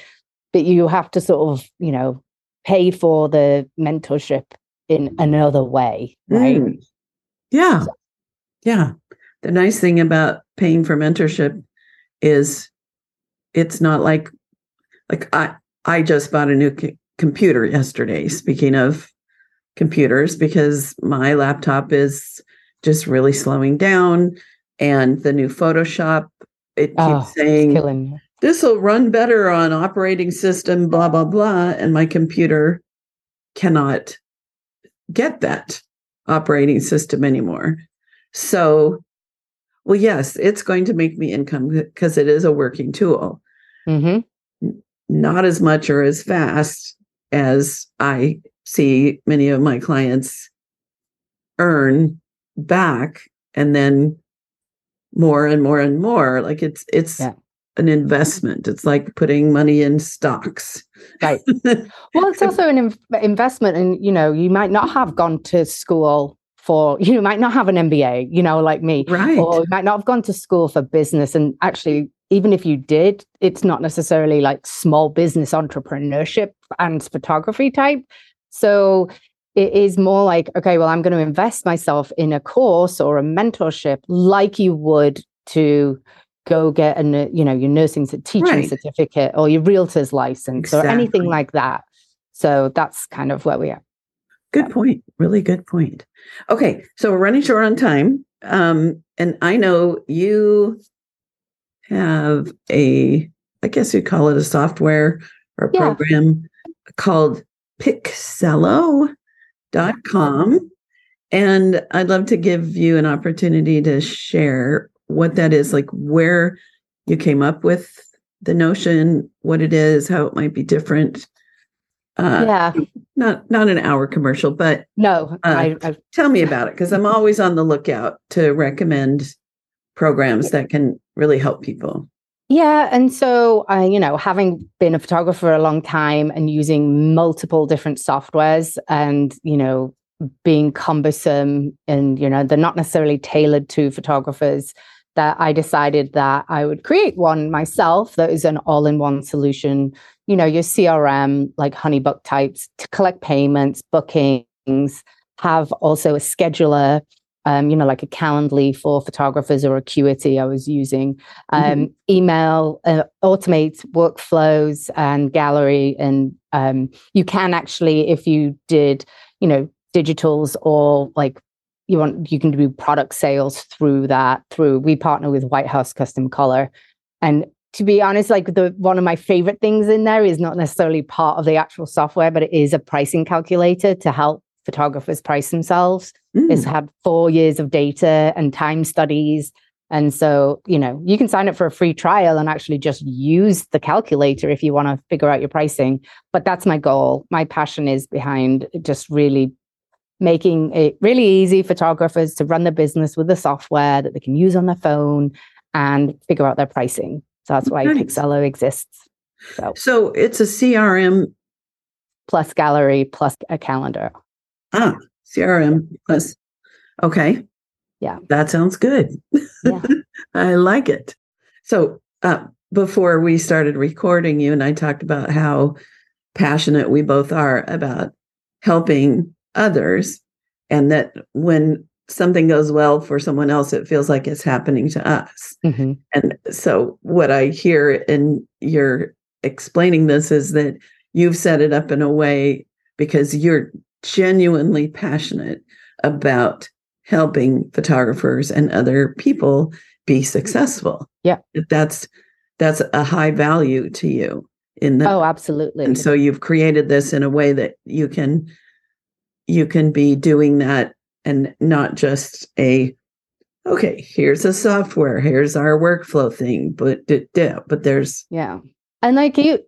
but you have to sort of you know pay for the mentorship in another way right Mm. Yeah. Yeah. The nice thing about paying for mentorship is it's not like like I I just bought a new c- computer yesterday speaking of computers because my laptop is just really slowing down and the new Photoshop it keeps oh it's saying this will run better on operating system blah blah blah and my computer cannot get that operating system anymore. So well yes it's going to make me income because it is a working tool. Hmm not as much or as fast as i see many of my clients earn back and then more and more and more. Like it's it's Yeah. an investment. It's like putting money in stocks. Right. (laughs) Well, it's also an inv- investment, and you know, you might not have gone to school for, (laughs) you might not have an MBA, you know, like me, right or you might not have gone to school for business. And actually, even if you did, it's not necessarily like small business entrepreneurship and photography type. So it is more like, okay, well, I'm going to invest myself in a course or a mentorship like you would to go get a you know your nursing teaching Right. certificate or your realtor's license or anything like that. So that's kind of where we are. Good point. Really good point. Okay, so we're running short on time. Um, and I know you have a, I guess you'd call it a software or a Yeah. program called Picsello.com. And I'd love to give you an opportunity to share what that is, like where you came up with the notion, what it is, how it might be different. Uh, yeah. not not an hour commercial, but No, I, I tell me about it because I'm always on the lookout to recommend programs that can really help people. Yeah, and so uh, you know, having been a photographer a long time and using multiple different softwares, and you know, being cumbersome, and you know, they're not necessarily tailored to photographers. That I decided that I would create one myself that is an all-in-one solution. You know, your CRM like Honeybook types to collect payments, bookings, have also a scheduler um, you know, like a Calendly for photographers or Acuity I was using, um, email, uh, automate workflows and gallery. And um, you can actually, if you did, you know, digitals or like you want, you can do product sales through that. Through we partner with White House Custom Color, and to be honest, like the one of my favorite things in there is not necessarily part of the actual software, but it is a pricing calculator to help photographers price themselves Mm, it's had four years of data and time studies. And so, you know, you can sign up for a free trial and actually just use the calculator if you want to figure out your pricing. But that's my goal. My passion is behind just really making it really easy for photographers to run their business with the software that they can use on their phone and figure out their pricing. So that's why Nice. Picsello exists. So So it's a CRM. plus gallery plus a calendar. Ah, CRM plus. Okay. Yeah. That sounds good. Yeah. (laughs) I like it. So, uh, before we started recording, you and I talked about how passionate we both are about helping others, and that when something goes well for someone else, it feels like it's happening to us. Mm-hmm. And so, what I hear in your explaining this is that you've set it up in a way because you're genuinely passionate about helping photographers and other people be successful. Yeah. That's that's a high value to you in the Oh, absolutely. And so you've created this in a way that you can you can be doing that and not just a okay, here's a software, here's our workflow thing, but but there's Yeah. And like you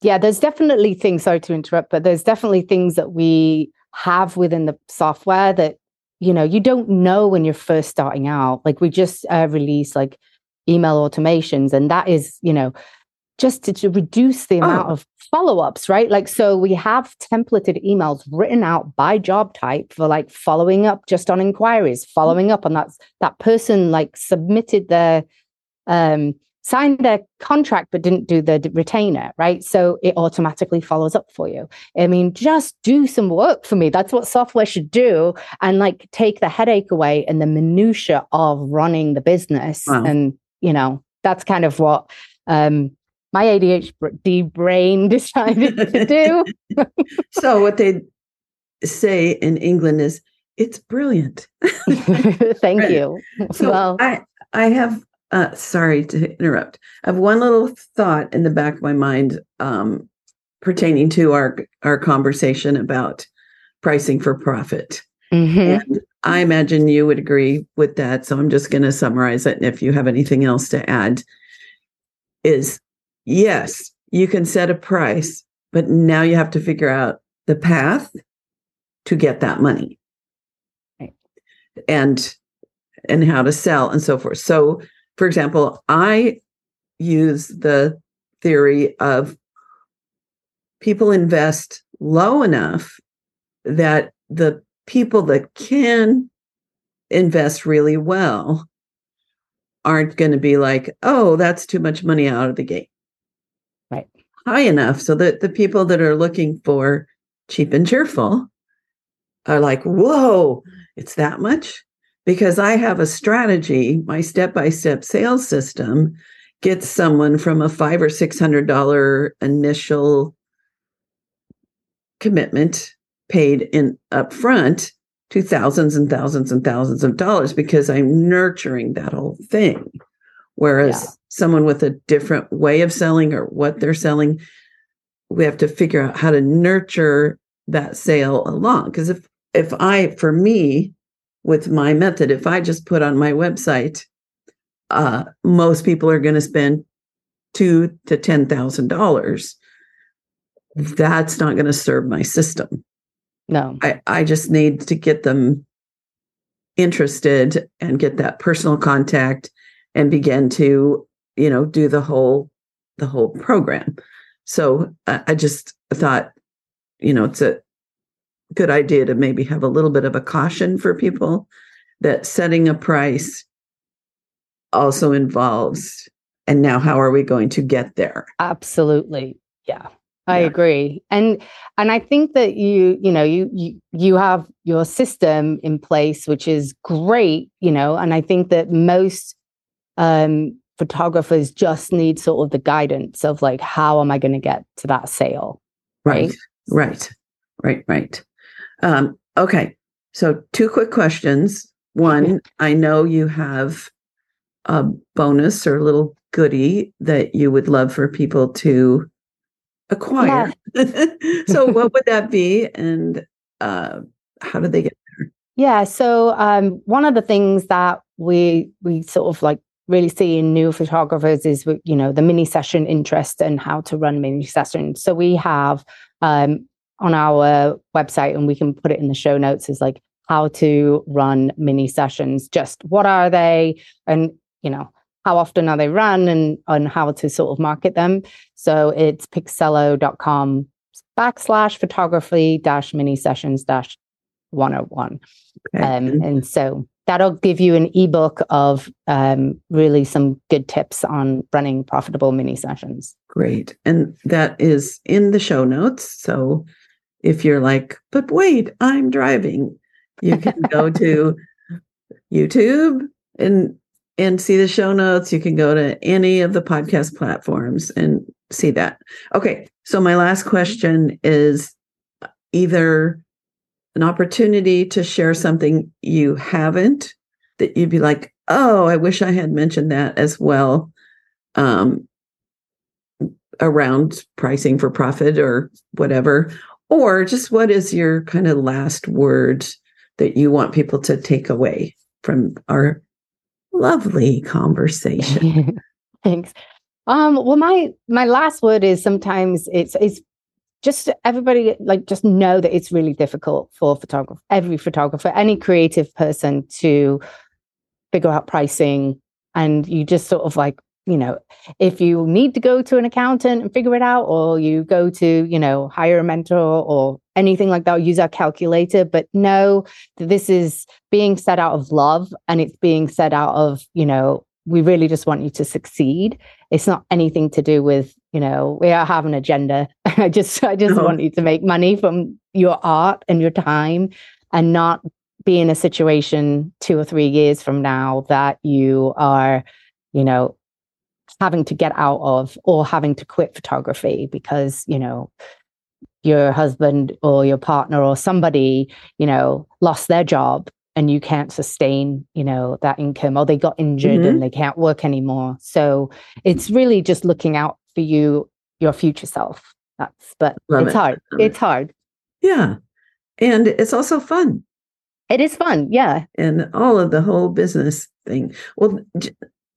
yeah, there's definitely things sorry to interrupt, but there's definitely things that we have within the software that you know you don't know when you're first starting out like we just uh, released like email automations and that is you know just to, to reduce the amount oh. of follow-ups right like so we have templated emails written out by job type for like following up just on inquiries following up on that that person like submitted their um signed their contract but didn't do the retainer, right? So it automatically follows up for you. I mean, just do some work for me. That's what software should do, and like take the headache away and the minutia of running the business. Wow. And you know, that's kind of what um, my ADHD brain (laughs) decided to (laughs) do. so what they say in England is it's brilliant. (laughs) Thank right. you. So well, I I have uh, sorry to interrupt. I have one little thought in the back of my mind um, pertaining to our our conversation about pricing for profit. Mm-hmm. And I imagine you would agree with that. So I'm just going to summarize it. And if you have anything else to add, is yes, you can set a price, but now you have to figure out the path to get that money. Right. And and how to sell and so forth. So for example, I use the theory of people invest low enough that the people that can invest really well aren't going to be like, oh, that's too much money out of the gate. High enough so that the people that are looking for cheap and cheerful are like, whoa, it's that much? because I have a strategy, my step by step sales system gets someone from a five or six hundred dollar initial commitment paid in upfront to thousands and thousands and thousands of dollars because I'm nurturing that whole thing. Whereas yeah. Someone with a different way of selling or what they're selling, we have to figure out how to nurture that sale along. Because if if I, for me, with my method. If I just put on my website, uh, most people are going to spend two to ten thousand dollars. That's not going to serve my system. No, I, I just need to get them interested and get that personal contact and begin to you know do the whole the whole program. So I, I just thought, you know, it's a good idea to maybe have a little bit of a caution for people that setting a price also involves and now how are we going to get there absolutely yeah I yeah. agree. And and I think that you, you know, you you you have your system in place which is great, you know, and I think that most um photographers just need sort of the guidance of like how am I going to get to that sale? Right. Right. Right, right. Um, okay. So, two quick questions. One, I know you have a bonus or a little goodie that you would love for people to acquire. Yeah. (laughs) so, what would that be? And uh, how do they get there? Yeah. So, um, one of the things that we we sort of like really seeing new photographers is you know the mini session interest and how to run mini sessions. So we have um, on our website and we can put it in the show notes is like how to run mini sessions just what are they and you know how often are they run and and how to sort of market them so it's picsello.com backslash photography dash mini sessions dash 101. Okay. Um, and so that'll give you an ebook of um, really some good tips on running profitable mini sessions. Great. And that is in the show notes. So if you're like, but wait, I'm driving, you can (laughs) go to YouTube and and see the show notes. You can go to any of the podcast platforms and see that. Okay. So my last question is either an opportunity to share something you haven't that you'd be like, oh, I wish I had mentioned that as well um, around pricing for profit or whatever. Or just what is your kind of last word that you want people to take away from our lovely conversation? (laughs) Thanks. Um, well, my my last word is sometimes it's it's just everybody like just know that it's really difficult for photographer every photographer any creative person to figure out pricing. And you just sort of like you know if you need to go to an accountant and figure it out or you go to you know hire a mentor or anything like that use our calculator but know that this is being set out of love and it's being set out of you know we really just want you to succeed. It's not anything to do with you know we have an agenda. (laughs) I just i just want you to make money from your art and your time and not be in a situation two or three years from now that you are you know having to get out of or having to quit photography because you know your husband or your partner or somebody you know lost their job and you can't sustain you know that income or they got injured mm-hmm. and they can't work anymore. So it's really just looking out for you your future self. That's but Love it's it. hard. It's it. hard. Yeah. And it's also fun. It is fun. Yeah. And all of the whole business thing. Well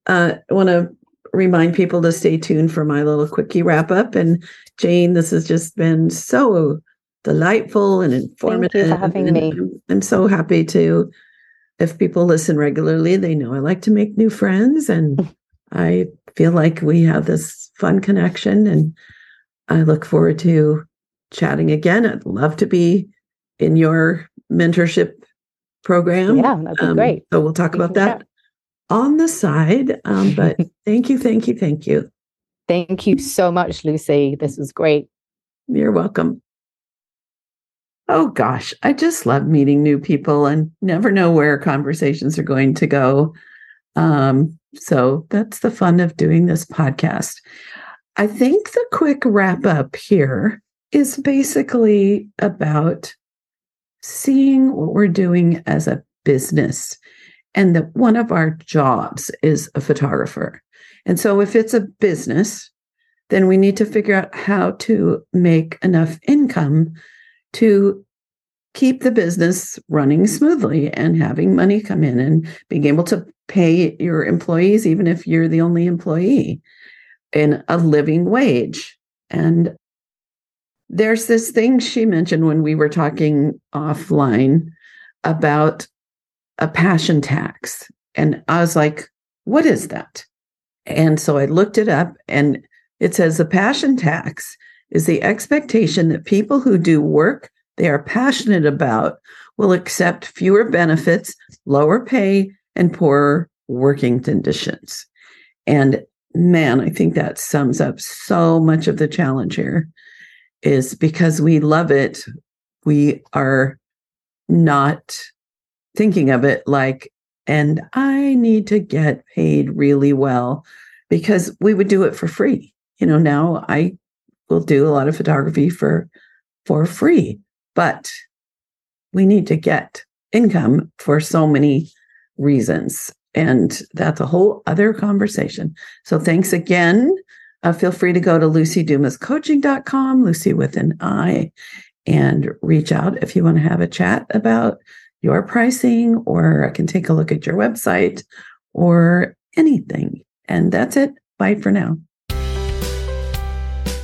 uh, i want to remind people to stay tuned for my little quickie wrap up and jane this has just been so delightful and informative. Thank you for having and me. I'm, I'm so happy to. If people listen regularly, they know I like to make new friends, and (laughs) I feel like we have this fun connection. And I look forward to chatting again. I'd love to be in your mentorship program. Yeah, that'd be um, great. So we'll talk we about that chat. on the side. Um, (laughs) but thank you, thank you, thank you. Thank you so much, Luci. This was great. You're welcome. Oh gosh, I just love meeting new people and never know where conversations are going to go. Um, so that's the fun of doing this podcast. I think the quick wrap up here is basically about seeing what we're doing as a business and that one of our jobs is a photographer. And so if it's a business, then we need to figure out how to make enough income to keep the business running smoothly and having money come in and being able to pay your employees, even if you're the only employee, in a living wage. And there's this thing she mentioned when we were talking offline about a passion tax. And I was like, what is that? And so I looked it up and it says the passion tax is the expectation that people who do work they are passionate about will accept fewer benefits, lower pay, and poorer working conditions. And man, I think that sums up so much of the challenge here is because we love it, we are not thinking of it like, and I need to get paid really well because we would do it for free. You know, now I will do a lot of photography for for free but we need to get income for so many reasons. And that's a whole other conversation. So thanks again. Uh, feel free to go to lucidumascoaching.com, Luci with an I, and reach out if you want to have a chat about your pricing, or I can take a look at your website or anything. And that's it. Bye for now.